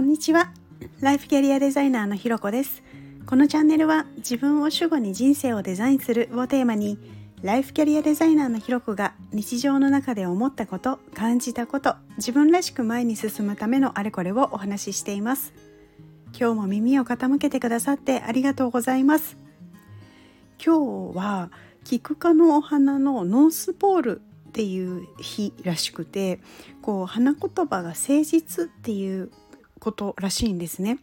こんにちは。ライフキャリアデザイナーのひろこです。このチャンネルは自分を主語に人生をデザインするをテーマにライフキャリアデザイナーのひろこが日常の中で思ったこと感じたこと自分らしく前に進むためのあれこれをお話ししています。今日も耳を傾けてくださってありがとうございます。今日はキク科のお花のノースポールっていう日らしくてこう花言葉が誠実っていうことらしいんですね。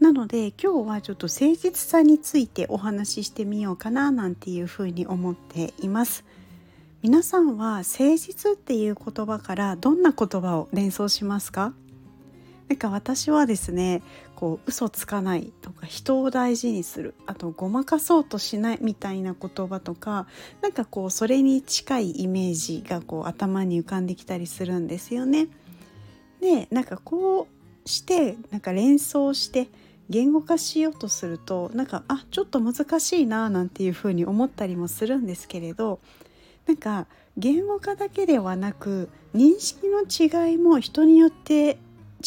なので今日はちょっと誠実さについてお話ししてみようかななんていうふうに思っています。皆さんは誠実っていう言葉からどんな言葉を連想しますか？なんか私はですねこう嘘つかないとか人を大事にするあとごまかそうとしないみたいな言葉とかなんかこうそれに近いイメージがこう頭に浮かんできたりするんですよね。でなんかこうしてなんか連想して言語化しようとするとなんかあちょっと難しいななんていうふうに思ったりもするんですけれどなんか言語化だけではなく認識の違いも人によって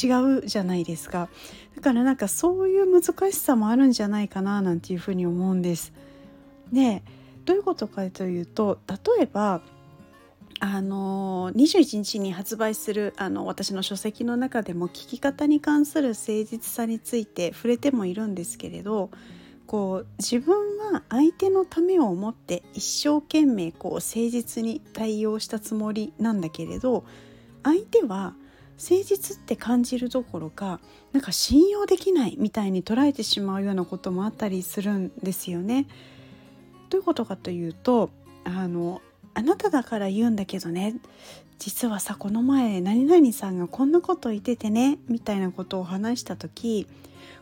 違うじゃないですかだからなんかそういう難しさもあるんじゃないかななんていうふうに思うんです。でどういうことかというと例えばあの21日に発売するあの私の書籍の中でも聞き方に関する誠実さについて触れてもいるんですけれどこう自分は相手のためを思って一生懸命こう誠実に対応したつもりなんだけれど相手は誠実って感じるどころかなんか信用できないみたいに捉えてしまうようなこともあったりするんですよね。どういうことかというとあのあなただから言うんだけどね実はさこの前何々さんがこんなこと言っててねみたいなことを話した時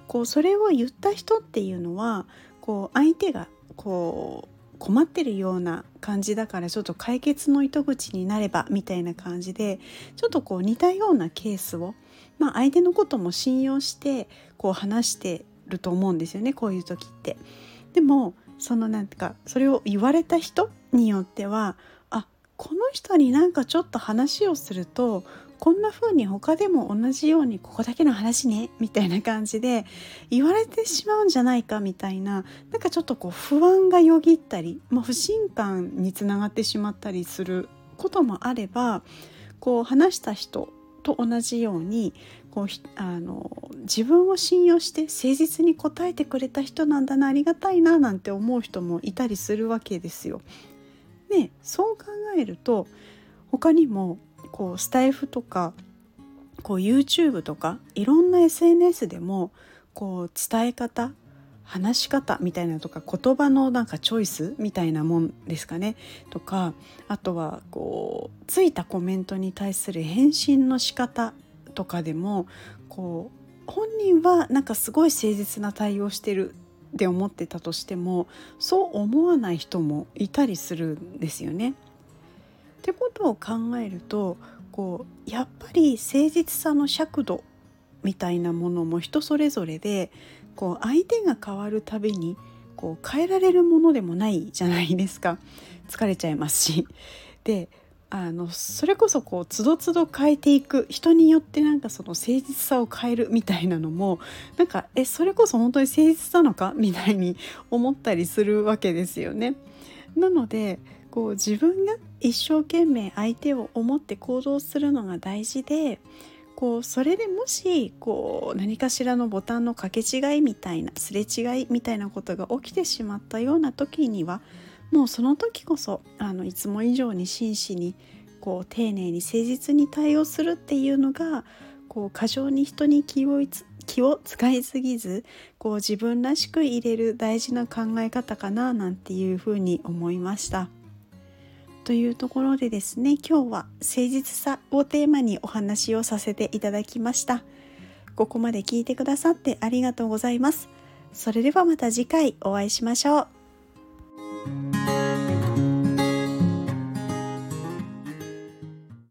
こうそれを言った人っていうのはこう相手がこう困ってるような感じだからちょっと解決の糸口になればみたいな感じでちょっとこう似たようなケースを、まあ、相手のことも信用してこう話してると思うんですよねこういう時って。でもそのなんかそれを言われた人によってはこの人になんかちょっと話をするとこんな風に他でも同じようにここだけの話ねみたいな感じで言われてしまうんじゃないかみたいななんかちょっとこう不安がよぎったり、まあ、不信感につながってしまったりすることもあればこう話した人と同じようにこうあの自分を信用して誠実に答えてくれた人なんだなありがたいななんて思う人もいたりするわけですよ。でそう考えると他にもこうスタイフとかこう YouTube とかいろんな SNS でもこう伝え方話し方みたいなとか言葉のなんかチョイスみたいなもんですかね。とかあとはこうついたコメントに対する返信の仕方とかでもこう本人はなんかすごい誠実な対応してるって思ってたとしてもそう思わない人もいたりするんですよね。ってことを考えるとこうやっぱり誠実さの尺度みたいなものも人それぞれでこう相手が変わるたびにこう変えられるものでもないじゃないですか疲れちゃいますし。であのそれこそこうつどつど変えていく人によってなんかその誠実さを変えるみたいなのもなんかえそれこそ本当に誠実なのか？みたいに思ったりするわけですよね。なのでこう自分が一生懸命相手を思って行動するのが大事でこうそれでもしこう何かしらのボタンの掛け違いみたいなすれ違いみたいなことが起きてしまったような時にはもうその時こそあのいつも以上に真摯にこう丁寧に誠実に対応するっていうのがこう過剰に人に気を気を使いすぎずこう自分らしく入れる大事な考え方かななんていうふうに思いました。というところでですね今日は誠実さをテーマにお話をさせていただきました。ここまで聞いてくださってありがとうございます。それではまた次回お会いしましょう。